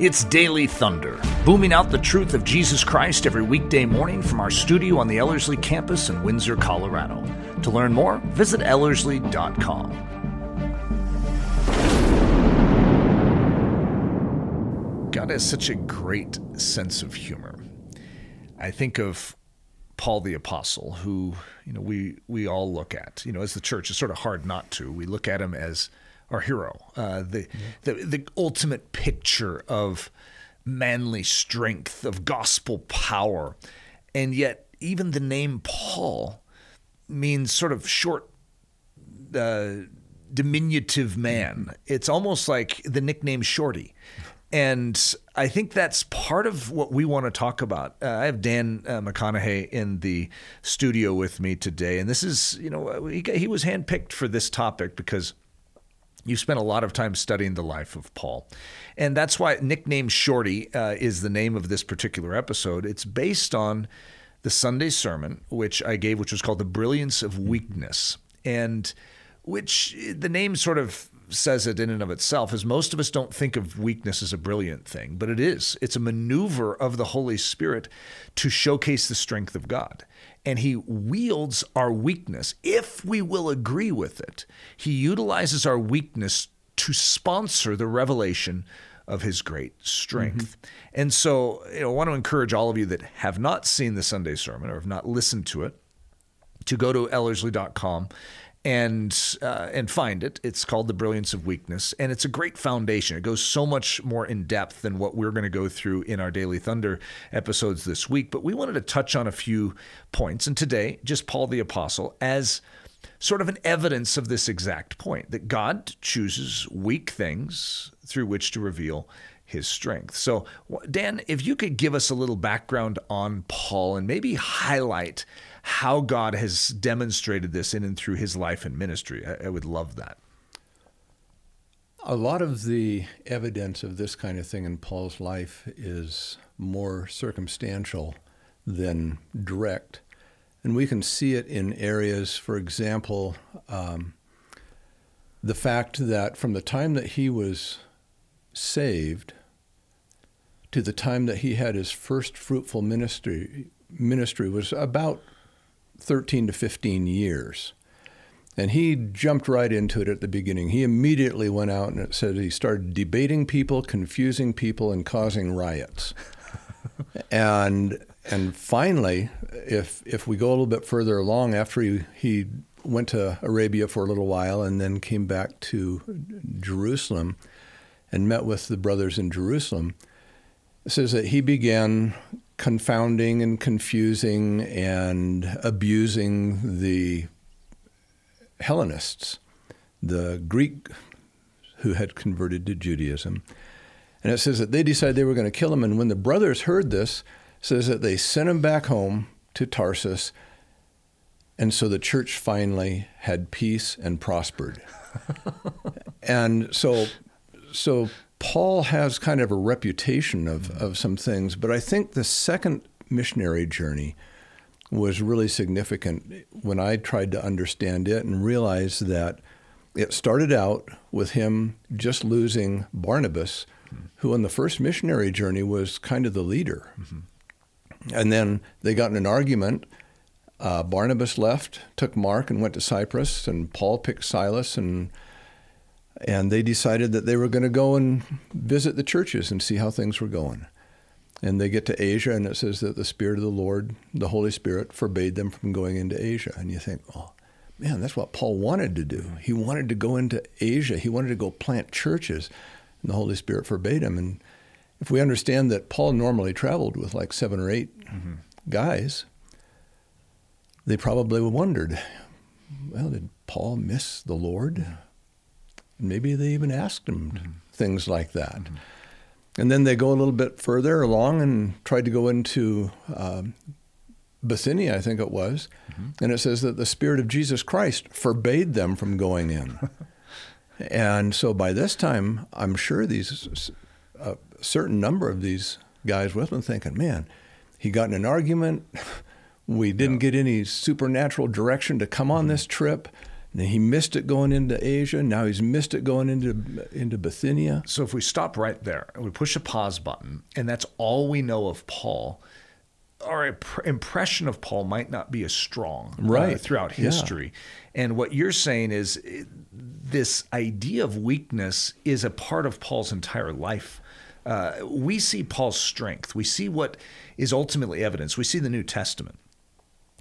It's Daily Thunder, booming out the truth of Jesus Christ every weekday morning from our studio on the Ellerslie campus in Windsor, Colorado. To learn more, visit Ellerslie.com. God has such a great sense of humor. I think of Paul the Apostle, who you know we we all look at. You know, as the church, it's sort of hard not to. We look at him as our hero, uh, the, the the ultimate picture of manly strength, of gospel power, and yet even the name Paul means sort of short. Uh, diminutive man. It's almost like the nickname Shorty. And I think that's part of what we want to talk about. Uh, I have Dan uh, McConnaughey in the studio with me today, and this is, you know, he, he was handpicked for this topic because you spent a lot of time studying the life of Paul. And that's why nicknamed Shorty uh, is the name of this particular episode. It's based on the Sunday sermon, which I gave, which was called The Brilliance of Weakness. And which the name sort of says it in and of itself is most of us don't think of weakness as a brilliant thing, but it is. It's a maneuver of the Holy Spirit to showcase the strength of God. And he wields our weakness if we will agree with it. He utilizes our weakness to sponsor the revelation of his great strength. Mm-hmm. And so, you know, I want to encourage all of you that have not seen the Sunday sermon or have not listened to it to go to ellerslie.com and uh, and find it. It's called The Brilliance of Weakness, and it's a great foundation. It goes so much more in depth than what we're going to go through in our Daily Thunder episodes this week. But we wanted to touch on a few points, and today, just Paul the Apostle as sort of an evidence of this exact point that God chooses weak things through which to reveal his strength. So, Dan, if you could give us a little background on Paul and maybe highlight how God has demonstrated this in and through his life and ministry. I, I would love that. A lot of the evidence of this kind of thing in Paul's life is more circumstantial than direct. And we can see it in areas, for example, um, the fact that from the time that he was saved to the time that he had his first fruitful ministry ministry was about 13 to 15 years. And he jumped right into it at the beginning. He immediately went out and said he started debating people, confusing people, and causing riots. and and finally, if if we go a little bit further along, after he, he went to Arabia for a little while and then came back to Jerusalem and met with the brothers in Jerusalem, it says that he began confounding and confusing and abusing the Hellenists, the Greek who had converted to Judaism. And it says that they decided they were going to kill him. And when the brothers heard this, says that they sent him back home to Tarsus. And so the church finally had peace and prospered. and so, so Paul has kind of a reputation of, of some things, but I think the second missionary journey was really significant when I tried to understand it and realize that it started out with him just losing Barnabas, mm-hmm. who on the first missionary journey was kind of the leader. Mm-hmm. And then they got in an argument. Uh, Barnabas left, took Mark, and went to Cyprus, and Paul picked Silas and and they decided that they were going to go and visit the churches and see how things were going. And they get to Asia, and it says that the Spirit of the Lord, the Holy Spirit, forbade them from going into Asia. And you think, oh, man, that's what Paul wanted to do. He wanted to go into Asia, he wanted to go plant churches, and the Holy Spirit forbade him. And if we understand that Paul normally traveled with like seven or 8 mm-hmm. guys, they probably wondered, well, did Paul miss the Lord? Maybe they even asked him mm-hmm. things like that. Mm-hmm. And then they go a little bit further along and tried to go into um, Bithynia, I think it was. Mm-hmm. And it says that the Spirit of Jesus Christ forbade them from going in. and so by this time, I'm sure these a certain number of these guys with him thinking, man, he got in an argument. We didn't yeah. get any supernatural direction to come on mm-hmm. this trip And he missed it going into Asia. Now he's missed it going into into Bithynia. So if we stop right there and we push a pause button, and that's all we know of Paul, our imp- impression of Paul might not be as strong uh, Right. throughout Yeah. history. And what you're saying is it- this idea of weakness is a part of Paul's entire life. Uh, we see Paul's strength. We see what is ultimately evidence. We see the New Testament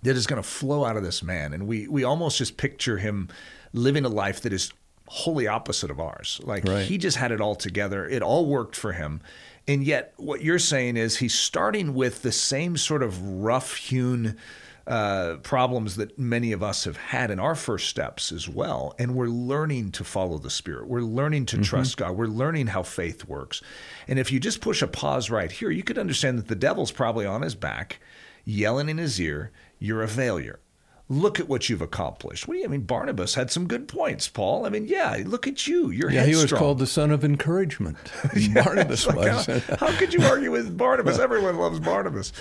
that is going to flow out of this man. And we, we almost just picture him living a life that is wholly opposite of ours. Like Right. he just had it all together. It all worked for him. And yet, what you're saying is he's starting with the same sort of rough hewn uh, problems that many of us have had in our first steps as well. And we're learning to follow the Spirit. We're learning to trust God. We're learning how faith works. And if you just push a pause right here, you could understand that the devil's probably on his back, yelling in his ear, You're a failure. Look at what you've accomplished. What do you I mean? Barnabas had some good points, Paul. I mean, yeah, look at you. You're Yeah, he was called the son of encouragement. Barnabas like, was. how, how could you argue with Barnabas? Everyone loves Barnabas.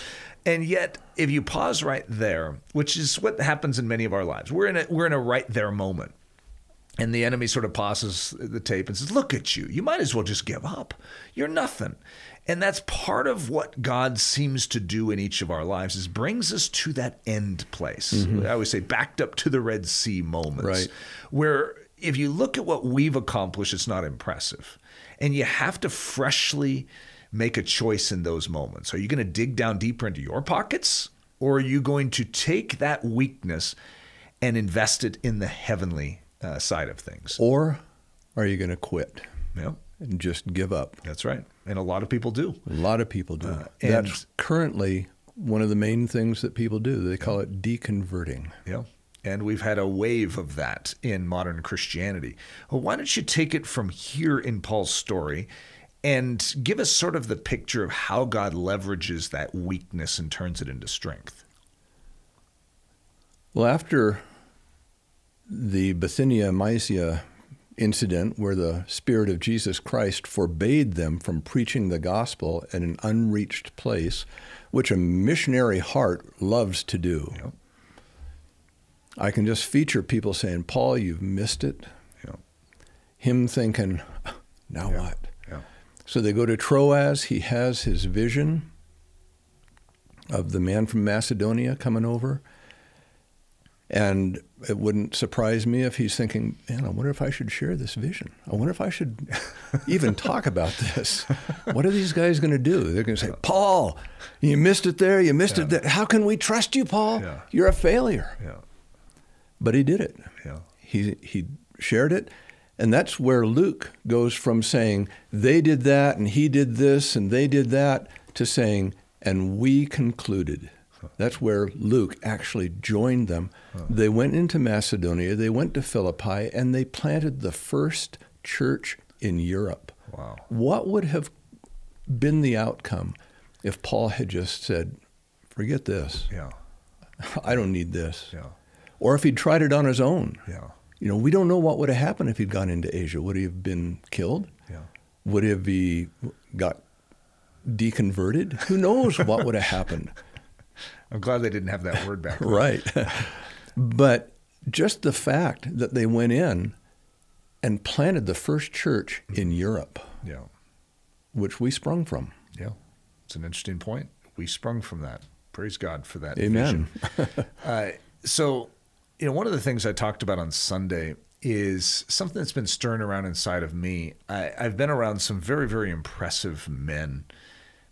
And yet, if you pause right there, which is what happens in many of our lives, we're in a we're in a right there moment. And the enemy sort of pauses the tape and says, Look at you. You might as well just give up. You're nothing. And that's part of what God seems to do in each of our lives is brings us to that end place. Mm-hmm. I always say backed up to the Red Sea moments. Right. Where if you look at what we've accomplished, it's not impressive. And you have to freshly make a choice in those moments. Are you going to dig down deeper into your pockets? Or are you going to take that weakness and invest it in the heavenly uh, side of things? Or are you going to quit Yeah, and just give up? that's right. And a lot of people do. A lot of people do. Uh, and- That's currently one of the main things that people do. They call it deconverting. Yeah. And we've had a wave of that in modern Christianity. Well, why don't you take it from here in Paul's story and give us sort of the picture of how God leverages that weakness and turns it into strength? Well, after the Bithynia Mysia incident, where the Spirit of Jesus Christ forbade them from preaching the gospel in an unreached place, which a missionary heart loves to do. I can just feature people saying, Paul, you've missed it. Yeah. Him thinking, now Yeah. what? So they go to Troas. He has his vision of the man from Macedonia coming over. And it wouldn't surprise me if he's thinking, man, I wonder if I should share this vision. I wonder if I should even talk about this. What are these guys going to do? They're going to say, Paul, you missed it there. You missed it there. How can we trust you, Paul? Yeah. You're a failure. Yeah. But he did it. Yeah. He he shared it, and that's where Luke goes from saying they did that and he did this and they did that to saying and we concluded. That's where Luke actually joined them. They went into Macedonia, they went to Philippi, and they planted the first church in Europe. Wow. What would have been the outcome if Paul had just said, "Forget this. Yeah. I don't need this." Yeah. Or if he'd tried it on his own. Yeah. You know, we don't know what would have happened if he'd gone into Asia. Would he have been killed? Yeah. Would he have got deconverted? Who knows what would have happened? I'm glad they didn't have that word back. then. Right. but just the fact that they went in and planted the first church in Europe, Yeah. which we sprung from. Yeah. It's an interesting point. We sprung from that. Praise God for that. Amen. uh, so, you know, one of the things I talked about on Sunday is something that's been stirring around inside of me. I, I've been around some very, very impressive men,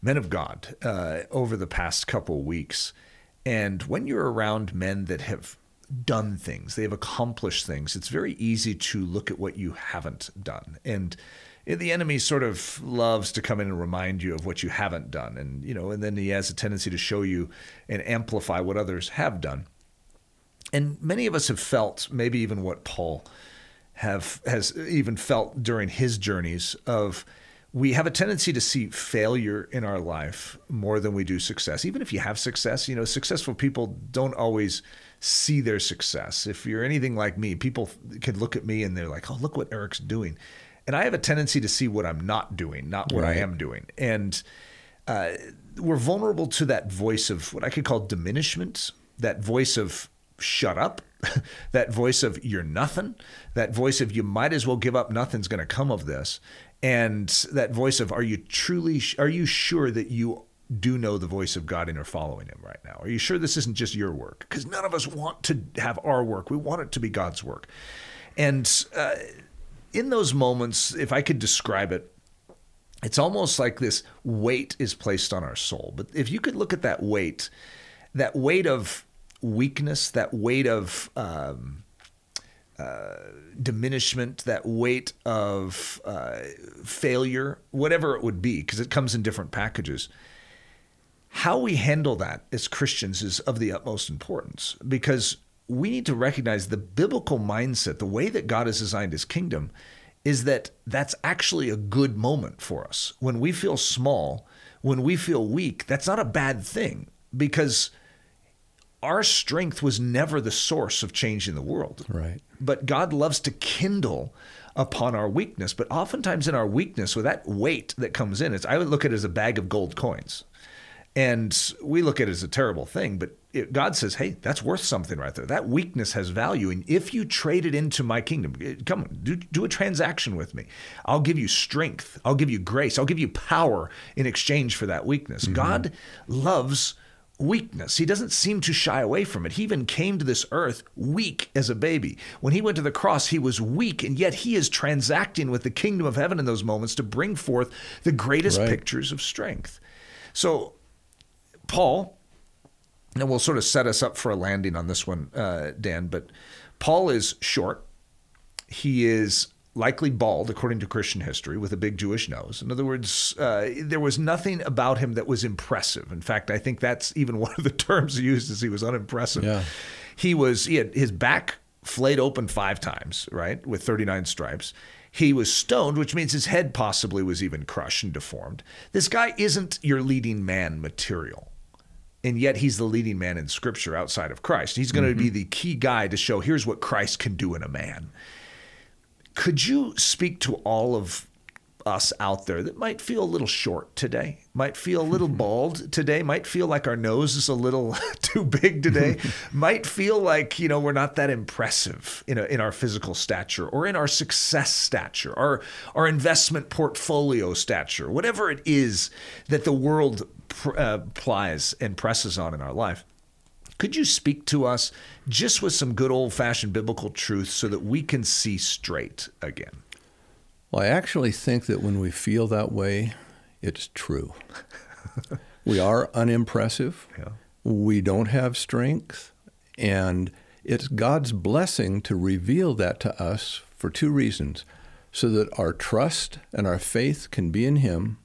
men of God, uh, over the past couple weeks. And when you're around men that have done things, they have accomplished things, it's very easy to look at what you haven't done. And the enemy sort of loves to come in and remind you of what you haven't done. And, you know, and then he has a tendency to show you and amplify what others have done. And many of us have felt, maybe even what Paul have has even felt during his journeys of we have a tendency to see failure in our life more than we do success. Even if you have success, you know, successful people don't always see their success. If you're anything like me, people can look at me and they're like, "Oh, look what Eric's doing." And I have a tendency to see what I'm not doing, not what I am doing. And uh, we're vulnerable to that voice of what I could call diminishment, that voice of shut up, that voice of you're nothing, that voice of you might as well give up, nothing's going to come of this, and that voice of are you truly, are you sure that you do know the voice of God and are following Him right now? Are you sure this isn't just your work? Because none of us want to have our work. We want it to be God's work. And uh, in those moments, if I could describe it, it's almost like this weight is placed on our soul. But if you could look at that weight, that weight of weakness, that weight of um, diminishment, that weight of uh, failure, whatever it would be, because it comes in different packages. How we handle that as Christians is of the utmost importance because we need to recognize the biblical mindset, the way that God has designed his kingdom, is that that's actually a good moment for us. When we feel small, when we feel weak, that's not a bad thing because our strength was never the source of changing the world. Right. But God loves to kindle upon our weakness. But oftentimes in our weakness, with that weight that comes in, it's I would look at it as a bag of gold coins. And we look at it as a terrible thing, but it, God says, hey, that's worth something right there. That weakness has value. And if you trade it into my kingdom, eh, come on, do, do a transaction with me. I'll give you strength. I'll give you grace. I'll give you power in exchange for that weakness. Mm-hmm. God loves weakness. He doesn't seem to shy away from it. He even came to this earth weak as a baby. When he went to the cross, he was weak, and yet he is transacting with the kingdom of heaven in those moments to bring forth the greatest right. pictures of strength. So Paul, and we'll sort of set us up for a landing on this one, uh, Dan, but Paul is short. He is likely bald, according to Christian history, with a big Jewish nose. In other words, uh, there was nothing about him that was impressive. In fact, I think that's even one of the terms used as he was unimpressive. Yeah. He was he had his back flayed open five times, right, with 39 stripes. He was stoned, which means his head possibly was even crushed and deformed. This guy isn't your leading man material and yet he's the leading man in scripture outside of Christ. He's going mm-hmm. to be the key guy to show here's what Christ can do in a man. Could you speak to all of us out there that might feel a little short today, might feel a little bald today, might feel like our nose is a little too big today, might feel like, you know, we're not that impressive in, a, in our physical stature or in our success stature, our, our investment portfolio stature, whatever it is that the world pr- uh, plies and presses on in our life. Could you speak to us just with some good old fashioned biblical truth so that we can see straight again? Well, I actually think that when we feel that way, it's true. we are unimpressive. Yeah. We don't have strength. And it's God's blessing to reveal that to us for two reasons so that our trust and our faith can be in Him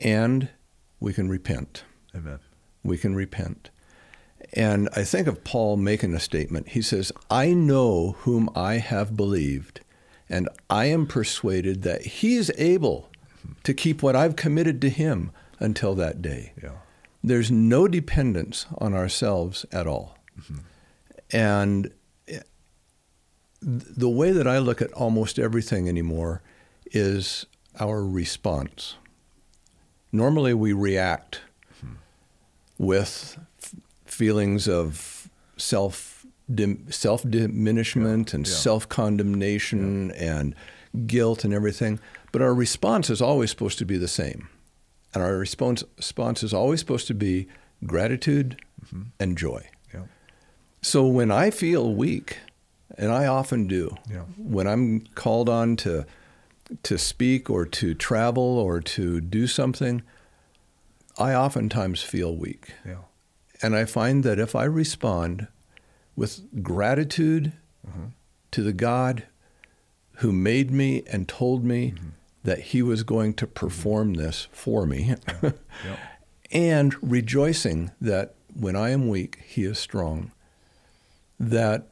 and we can repent. Amen. We can repent. And I think of Paul making a statement. He says, I know whom I have believed and I am persuaded that He is able to keep what I've committed to Him until that day. Yeah. There's no dependence on ourselves at all. Mm-hmm. And the way that I look at almost everything anymore is our response. Normally, we react mm-hmm. with feelings of self self diminishment yeah. and yeah. self condemnation yeah. and guilt and everything. But our response is always supposed to be the same. And our response, response is always supposed to be gratitude mm-hmm. and joy. So when I feel weak, and I often do, when I'm called on to to speak or to travel or to do something, I oftentimes feel weak. And I find that if I respond with gratitude mm-hmm. to the God who made me and told me mm-hmm. that he was going to perform mm-hmm. this for me, yeah. Yep. and rejoicing that when I am weak, he is strong, that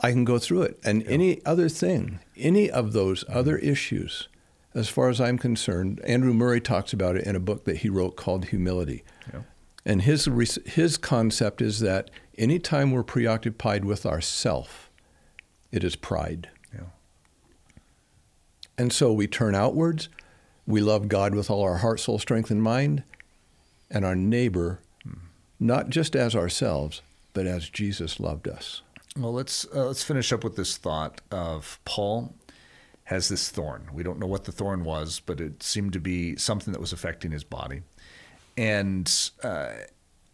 I can go through it. And any other thing, any of those mm-hmm. other issues, as far as I'm concerned, Andrew Murray talks about it in a book that he wrote called Humility. And his, his concept is that anytime we're preoccupied with ourself, it is pride. Yeah. And so we turn outwards, we love God with all our heart, soul, strength, and mind, and our neighbor, hmm. not just as ourselves, but as Jesus loved us. Well, let's uh, let's finish up with this thought of Paul has this thorn. We don't know what the thorn was, but it seemed to be something that was affecting his body, and uh,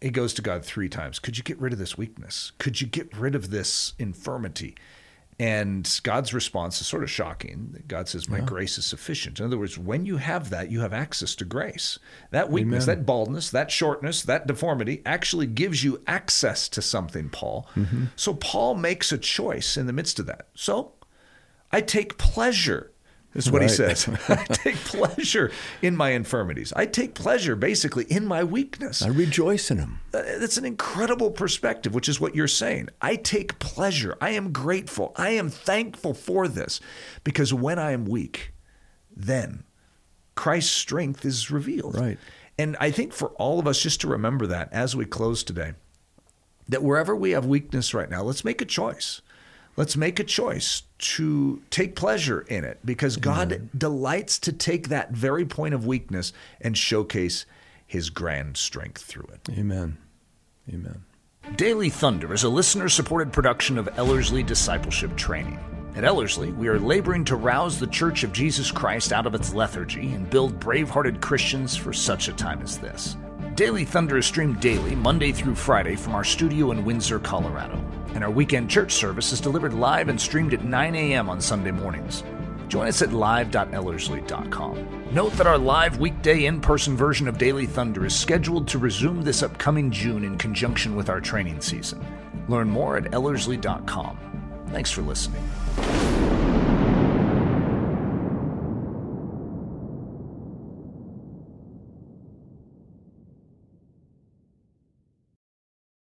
he goes to God three times. Could you get rid of this weakness? Could you get rid of this infirmity? And God's response is sort of shocking. God says, My yeah. grace is sufficient. In other words, when you have that, you have access to grace. That weakness, Amen. that baldness, that shortness, that deformity actually gives you access to something, Paul. Mm-hmm. So Paul makes a choice in the midst of that. So I take pleasure is what right. he says. I take pleasure in my infirmities. I take pleasure basically in my weakness. I rejoice in them. Uh, that's an incredible perspective, which is what you're saying. I take pleasure. I am grateful. I am thankful for this because when I am weak, then Christ's strength is revealed. Right. And I think for all of us, just to remember that as we close today, that wherever we have weakness right now, let's make a choice let's make a choice to take pleasure in it because mm-hmm. God Amen. delights to take that very point of weakness and showcase his grand strength through it. Amen. Amen. Daily Thunder is a listener supported production of Ellerslie Discipleship Training. At Ellerslie, we are laboring to rouse the Church of Jesus Christ out of its lethargy and build brave hearted Christians for such a time as this. Daily Thunder is streamed daily, Monday through Friday, from our studio in Windsor, Colorado and our weekend church service is delivered live and streamed at 9 a.m. on Sunday mornings. Join us at live.ellerslie.com. Note that our live weekday in person version of Daily Thunder is scheduled to resume this upcoming June in conjunction with our training season. Learn more at ellerslie.com. Thanks for listening.